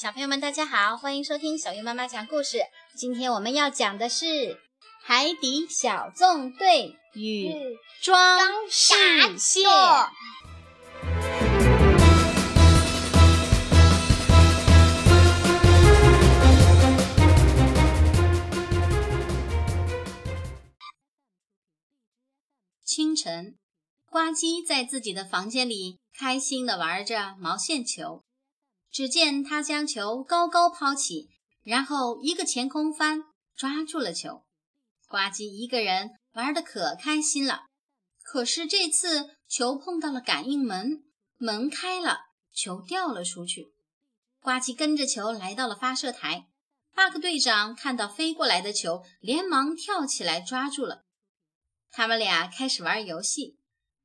小朋友们，大家好，欢迎收听小鱼妈妈讲故事。今天我们要讲的是《海底小纵队与装饰线》。清晨，呱唧在自己的房间里开心的玩着毛线球。只见他将球高高抛起，然后一个前空翻，抓住了球。呱唧一个人玩得可开心了。可是这次球碰到了感应门，门开了，球掉了出去。呱唧跟着球来到了发射台。巴克队长看到飞过来的球，连忙跳起来抓住了。他们俩开始玩游戏。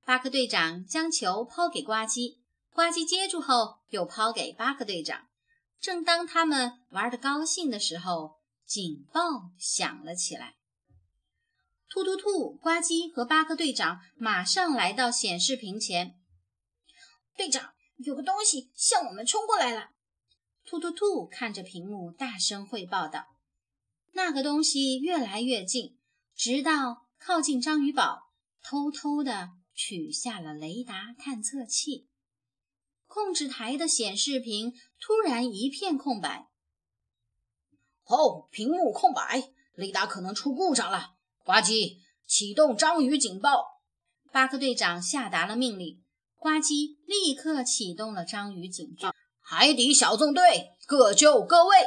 巴克队长将球抛给呱唧。呱唧接住后，又抛给巴克队长。正当他们玩得高兴的时候，警报响了起来。突突兔、呱唧和巴克队长马上来到显示屏前。队长，有个东西向我们冲过来了。突突兔看着屏幕，大声汇报道：“那个东西越来越近，直到靠近章鱼堡，偷偷地取下了雷达探测器。”控制台的显示屏突然一片空白。哦，屏幕空白，雷达可能出故障了。呱唧，启动章鱼警报！巴克队长下达了命令。呱唧立刻启动了章鱼警报。海底小纵队，各就各位。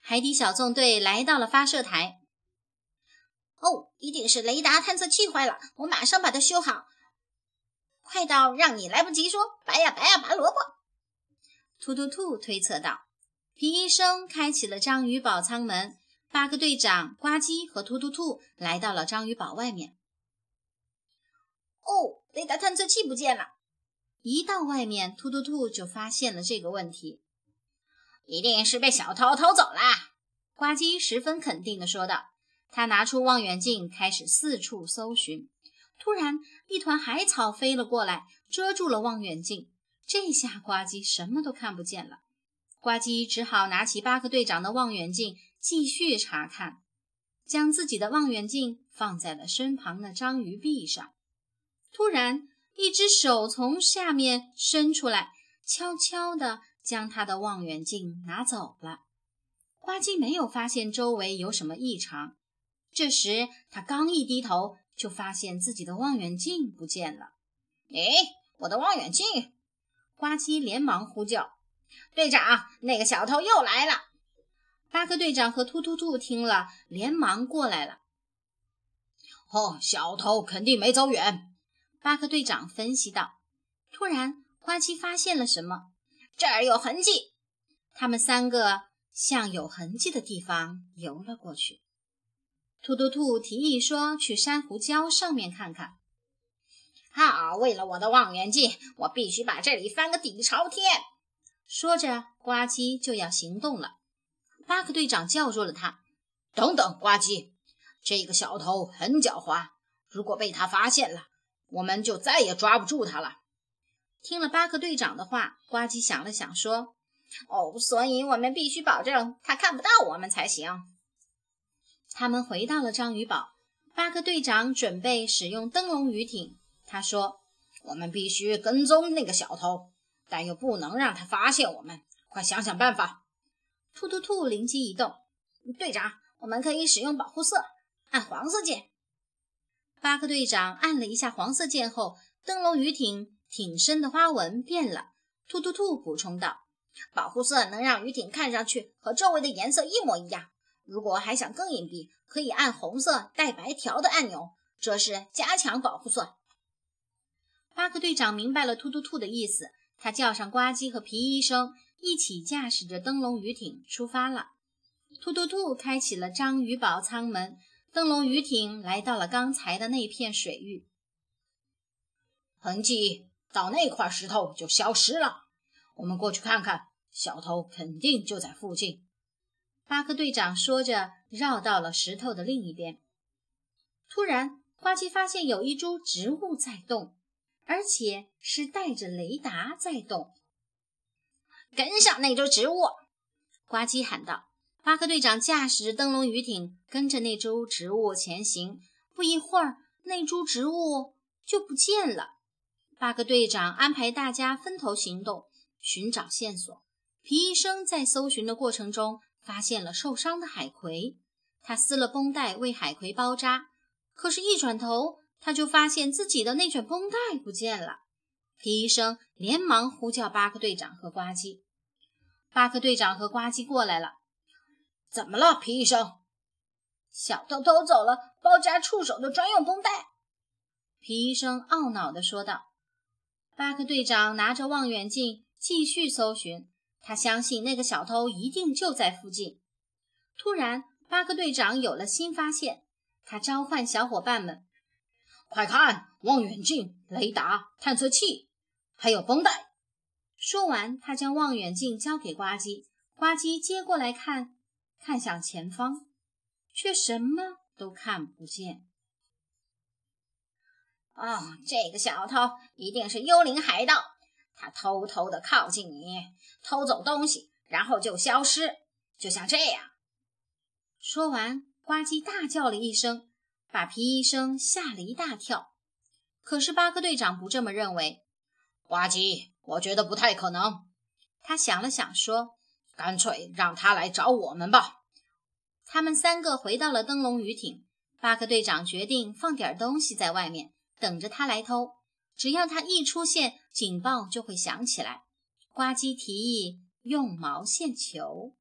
海底小纵队来到了发射台。哦，一定是雷达探测器坏了，我马上把它修好。快到让你来不及说，拔呀拔呀拔萝卜。突突兔推测道。皮医生开启了章鱼堡舱门，八个队长呱唧和突突兔来到了章鱼堡外面。哦，雷达探测器不见了！一到外面，突突兔就发现了这个问题，一定是被小偷偷走了。呱唧十分肯定地说道。他拿出望远镜，开始四处搜寻。突然，一团海草飞了过来，遮住了望远镜。这下呱唧什么都看不见了。呱唧只好拿起巴克队长的望远镜继续查看，将自己的望远镜放在了身旁的章鱼臂上。突然，一只手从下面伸出来，悄悄地将他的望远镜拿走了。呱唧没有发现周围有什么异常。这时，他刚一低头。就发现自己的望远镜不见了。哎，我的望远镜！呱唧连忙呼叫：“队长，那个小偷又来了！”巴克队长和突突兔听了，连忙过来了。哦，小偷肯定没走远。巴克队长分析道。突然，呱唧发现了什么？这儿有痕迹。他们三个向有痕迹的地方游了过去。兔兔兔提议说：“去珊瑚礁上面看看。”好，为了我的望远镜，我必须把这里翻个底朝天。说着，呱唧就要行动了。巴克队长叫住了他：“等等，呱唧，这个小偷很狡猾，如果被他发现了，我们就再也抓不住他了。”听了巴克队长的话，呱唧想了想说：“哦，所以我们必须保证他看不到我们才行。”他们回到了章鱼堡，巴克队长准备使用灯笼鱼艇。他说：“我们必须跟踪那个小偷，但又不能让他发现我们。快想想办法！”突突兔灵机一动：“队长，我们可以使用保护色，按黄色键。”巴克队长按了一下黄色键后，灯笼鱼艇艇身的花纹变了。突突兔补充道：“保护色能让鱼艇看上去和周围的颜色一模一样。”如果还想更隐蔽，可以按红色带白条的按钮，这是加强保护色。巴克队长明白了突突兔的意思，他叫上呱唧和皮医生，一起驾驶着灯笼鱼艇出发了。突突兔开启了章鱼堡舱门，灯笼鱼艇来到了刚才的那片水域，痕迹到那块石头就消失了。我们过去看看，小偷肯定就在附近。巴克队长说着，绕到了石头的另一边。突然，呱唧发现有一株植物在动，而且是带着雷达在动。跟上那株植物！呱唧喊道。巴克队长驾驶着灯笼鱼艇，跟着那株植物前行。不一会儿，那株植物就不见了。巴克队长安排大家分头行动，寻找线索。皮医生在搜寻的过程中发现了受伤的海葵，他撕了绷带为海葵包扎。可是，一转头，他就发现自己的那卷绷带不见了。皮医生连忙呼叫巴克队长和呱唧。巴克队长和呱唧过来了。怎么了，皮医生？小偷偷走了包扎触手的专用绷带。皮医生懊恼地说道。巴克队长拿着望远镜继续搜寻，他相信那个小偷一定就在附近。突然，巴克队长有了新发现，他召唤小伙伴们：“快看，望远镜、雷达、探测器，还有绷带！”说完，他将望远镜交给呱唧，呱唧接过来看。看向前方，却什么都看不见。哦，这个小偷一定是幽灵海盗，他偷偷的靠近你，偷走东西，然后就消失，就像这样。说完，呱唧大叫了一声，把皮医生吓了一大跳。可是巴克队长不这么认为。呱唧，我觉得不太可能。他想了想，说。干脆让他来找我们吧。他们三个回到了灯笼鱼艇。巴克队长决定放点东西在外面，等着他来偷。只要它一出现，警报就会响起来。呱唧提议用毛线球。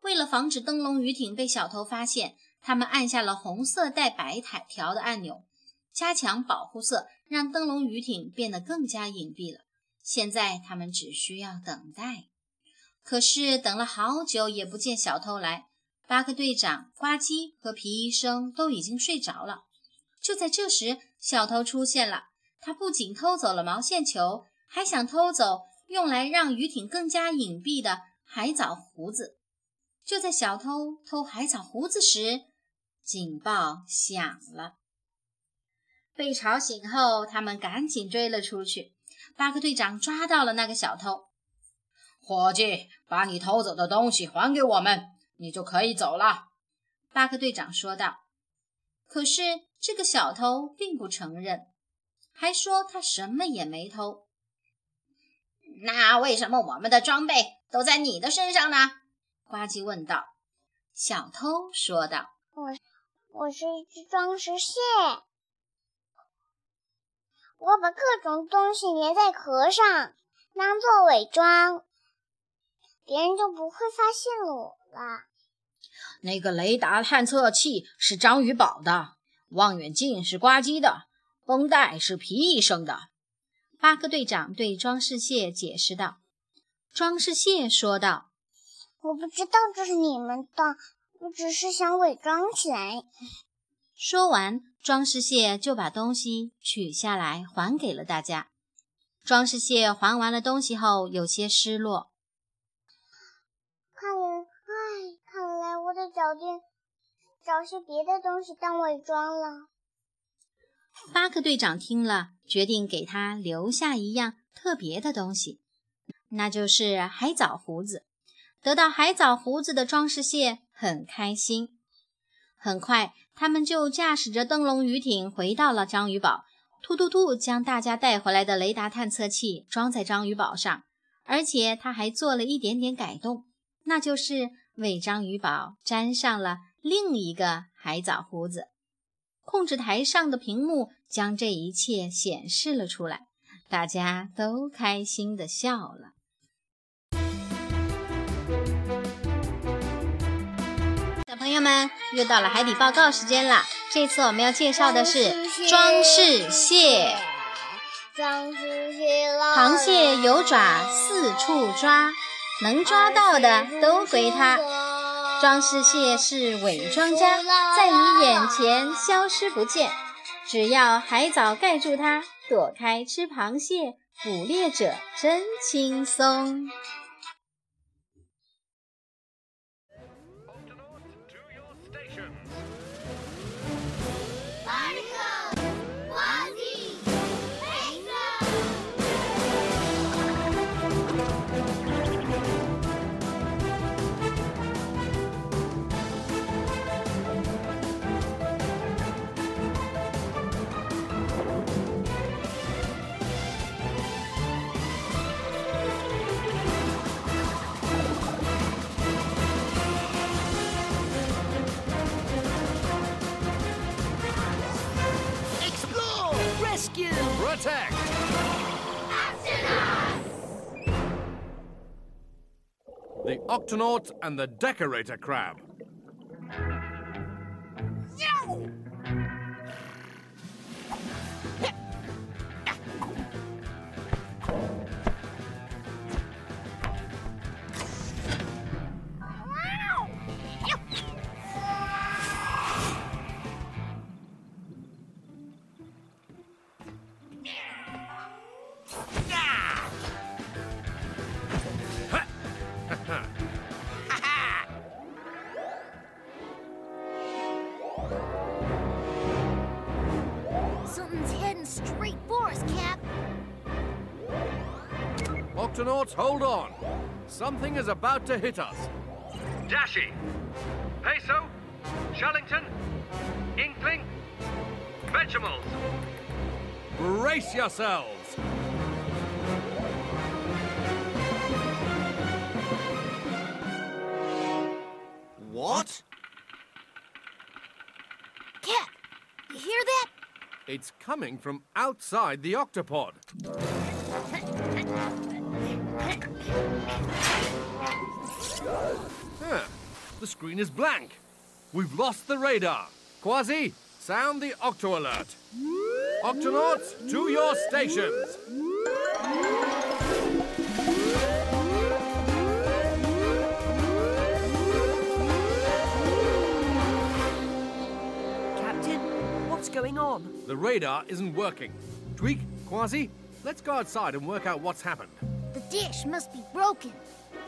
为了防止灯笼鱼艇被小偷发现，他们按下了红色带白条的按钮，加强保护色，让灯笼鱼艇变得更加隐蔽了。现在他们只需要等待。可是等了好久也不见小偷来，巴克队长、呱唧和皮医生都已经睡着了。就在这时，小偷出现了。他不仅偷走了毛线球，还想偷走用来让鱼艇更加隐蔽的海藻胡子。就在小偷偷海藻胡子时，警报响了。被吵醒后，他们赶紧追了出去。巴克队长抓到了那个小偷。伙计，把你偷走的东西还给我们，你就可以走了。”巴克队长说道。可是这个小偷并不承认，还说他什么也没偷。那为什么我们的装备都在你的身上呢？呱唧问道。小偷说道：“我我是一只装饰蟹，我把各种东西粘在壳上，当做伪装。”别人就不会发现我了。那个雷达探测器是章鱼宝的，望远镜是呱唧的，绷带是皮医生的。巴克队长对装饰蟹解释道。装饰蟹说道：“我不知道这是你们的，我只是想伪装起来。”说完，装饰蟹就把东西取下来还给了大家。装饰蟹还完了东西后，有些失落。找点找些别的东西当伪装了。巴克队长听了，决定给他留下一样特别的东西，那就是海藻胡子。得到海藻胡子的装饰蟹很开心。很快，他们就驾驶着灯笼鱼艇回到了章鱼堡。突突突，将大家带回来的雷达探测器装在章鱼堡上，而且他还做了一点点改动，那就是。为章鱼宝粘上了另一个海藻胡子，控制台上的屏幕将这一切显示了出来，大家都开心地笑了。小朋友们，又到了海底报告时间了。这次我们要介绍的是装饰蟹。装饰蟹，螃蟹有爪，四处抓。能抓到的都归他。装饰蟹是伪装家，在你眼前消失不见。只要海藻盖住它，躲开吃螃蟹捕猎者真轻松。Protect! The Octonaut and the Decorator Crab. Octonauts, hold on. Something is about to hit us. Dashy, Peso, Shellington, Inkling, Vegetables. Brace yourselves! What? Cap, you hear that? It's coming from outside the octopod. Huh. The screen is blank. We've lost the radar. Quasi, sound the octo alert. Octonauts, to your stations. Captain, what's going on? The radar isn't working. Tweak, Quasi, let's go outside and work out what's happened. The dish must be broken.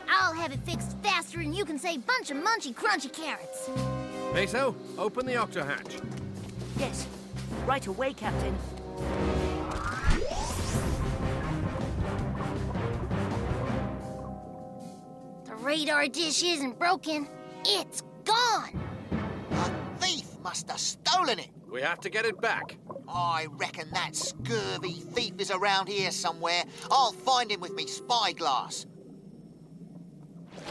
I'll have it fixed faster and you can say bunch of munchy crunchy carrots. Meso, open the octo hatch. Yes, right away, Captain. The radar dish isn't broken. It's gone. A thief must have stolen it. We have to get it back. I reckon that scurvy thief is around here somewhere. I'll find him with me spyglass.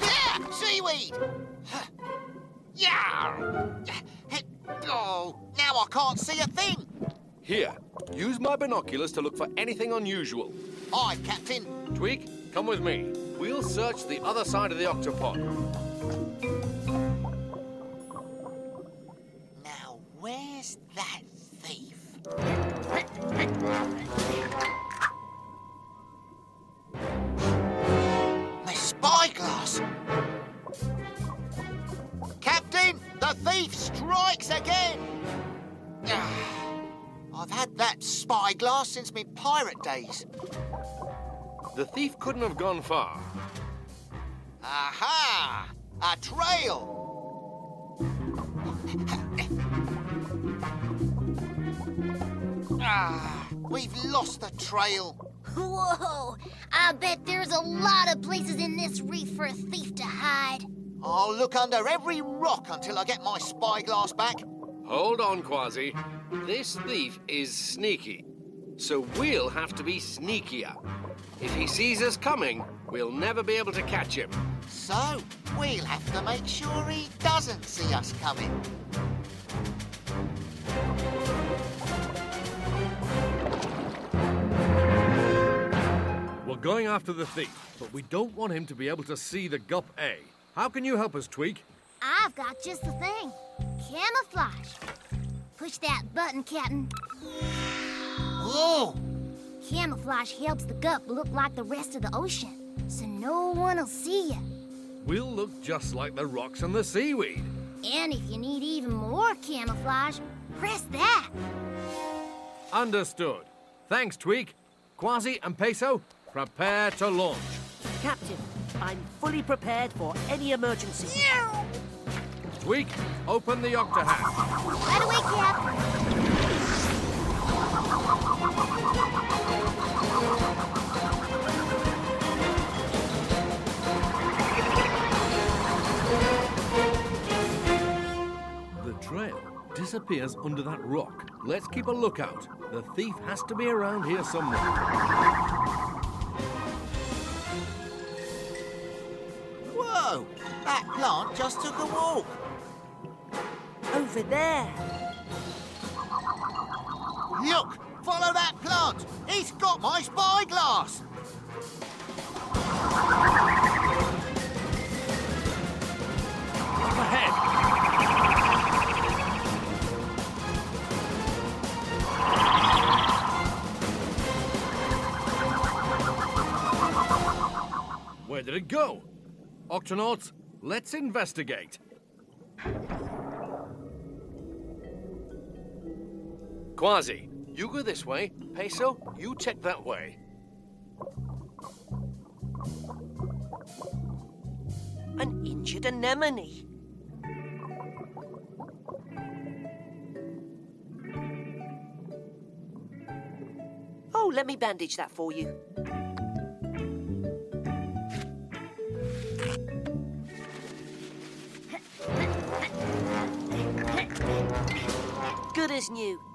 Yeah, seaweed! Yeah! Oh, now I can't see a thing. Here, use my binoculars to look for anything unusual. Aye, Captain. Tweak, come with me. We'll search the other side of the octopod. Spyglass since my pirate days. The thief couldn't have gone far. Aha! A trail! ah, we've lost the trail. Whoa! I bet there's a lot of places in this reef for a thief to hide. I'll look under every rock until I get my spyglass back. Hold on, Quasi. This thief is sneaky, so we'll have to be sneakier. If he sees us coming, we'll never be able to catch him. So, we'll have to make sure he doesn't see us coming. We're going after the thief, but we don't want him to be able to see the Gup A. How can you help us, Tweak? I've got just the thing. Camouflage. Push that button, Captain. Oh, Camouflage helps the gup look like the rest of the ocean, so no one will see you. We'll look just like the rocks and the seaweed. And if you need even more camouflage, press that. Understood. Thanks, Tweak. Quasi and Peso, prepare to launch. Captain, I'm fully prepared for any emergency. Yeah. Tweak, open the octo hatch. Right away, Cap. The trail disappears under that rock. Let's keep a lookout. The thief has to be around here somewhere. whoa! That plant just took a walk. Over there. Look, Follow that plant! He's got my spyglass! Up ahead. Where did it go? Octonauts, let's investigate. Quasi, you go this way. Peso, you check that way. An injured anemone. Oh, let me bandage that for you. Good as new.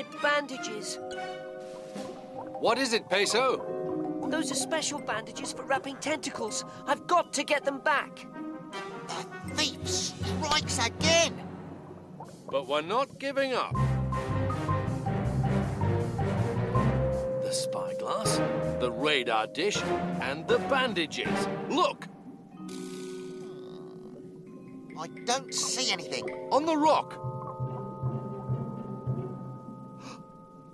My bandages. What is it, Peso? Those are special bandages for wrapping tentacles. I've got to get them back. The thief strikes again! But we're not giving up. The spyglass, the radar dish, and the bandages. Look! I don't see anything. On the rock!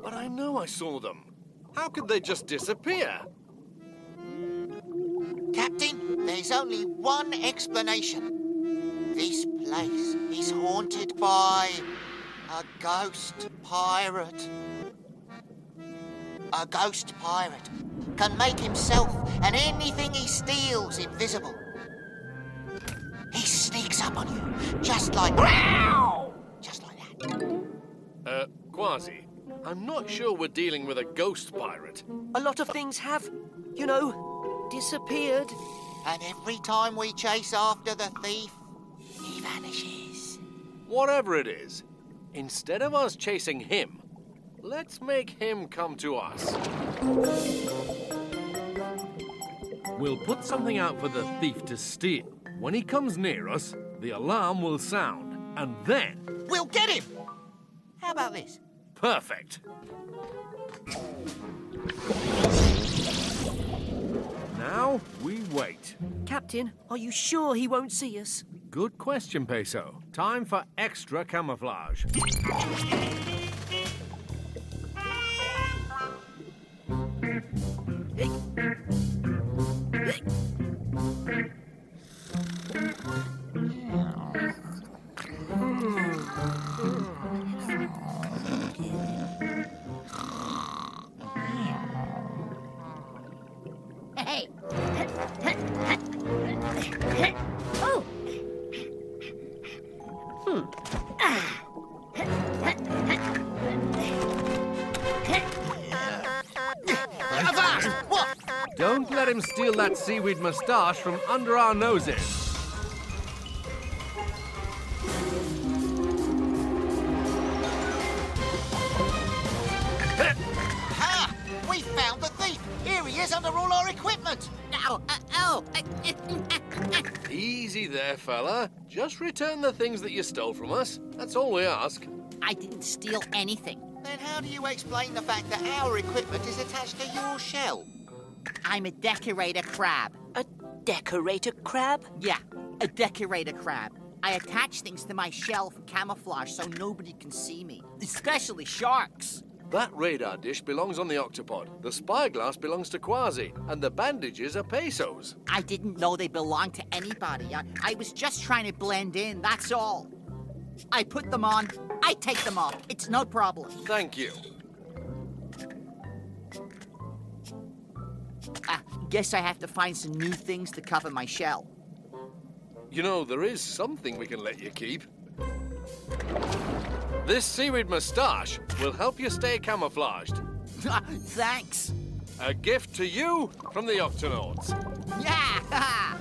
But I know I saw them. How could they just disappear? Captain, there's only one explanation. This place is haunted by a ghost pirate. A ghost pirate can make himself and anything he steals invisible. He sneaks up on you, just like just like that. Uh, Quasi, I'm not sure we're dealing with a ghost pirate. A lot of things have, you know, disappeared. And every time we chase after the thief, he vanishes. Whatever it is, instead of us chasing him, let's make him come to us. We'll put something out for the thief to steal. When he comes near us, the alarm will sound, and then. We'll get him! How about this? Perfect. Now we wait. Captain, are you sure he won't see us? Good question, Peso. Time for extra camouflage. Don't let him steal that seaweed moustache from under our noses. Ha! We found the thief! Here he is under all our equipment! Ow, uh, ow. Easy there, fella. Just return the things that you stole from us. That's all we ask. I didn't steal anything. Then how do you explain the fact that our equipment is attached to your shell? I'm a decorator crab. A decorator crab? Yeah, a decorator crab. I attach things to my shell for camouflage so nobody can see me, especially sharks. That radar dish belongs on the octopod. The spyglass belongs to Quasi, and the bandages are Pesos. I didn't know they belonged to anybody. I, I was just trying to blend in, that's all. I put them on, I take them off. It's no problem. Thank you. Guess I have to find some new things to cover my shell. You know, there is something we can let you keep. This seaweed moustache will help you stay camouflaged. Thanks. A gift to you from the Octonauts. Yeah!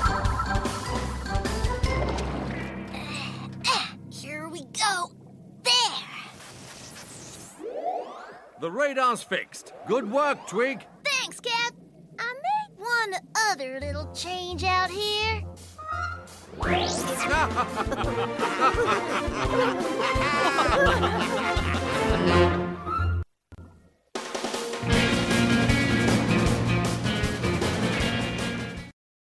The radar's fixed. Good work, Twig. Thanks, Cap. I made one other little change out here.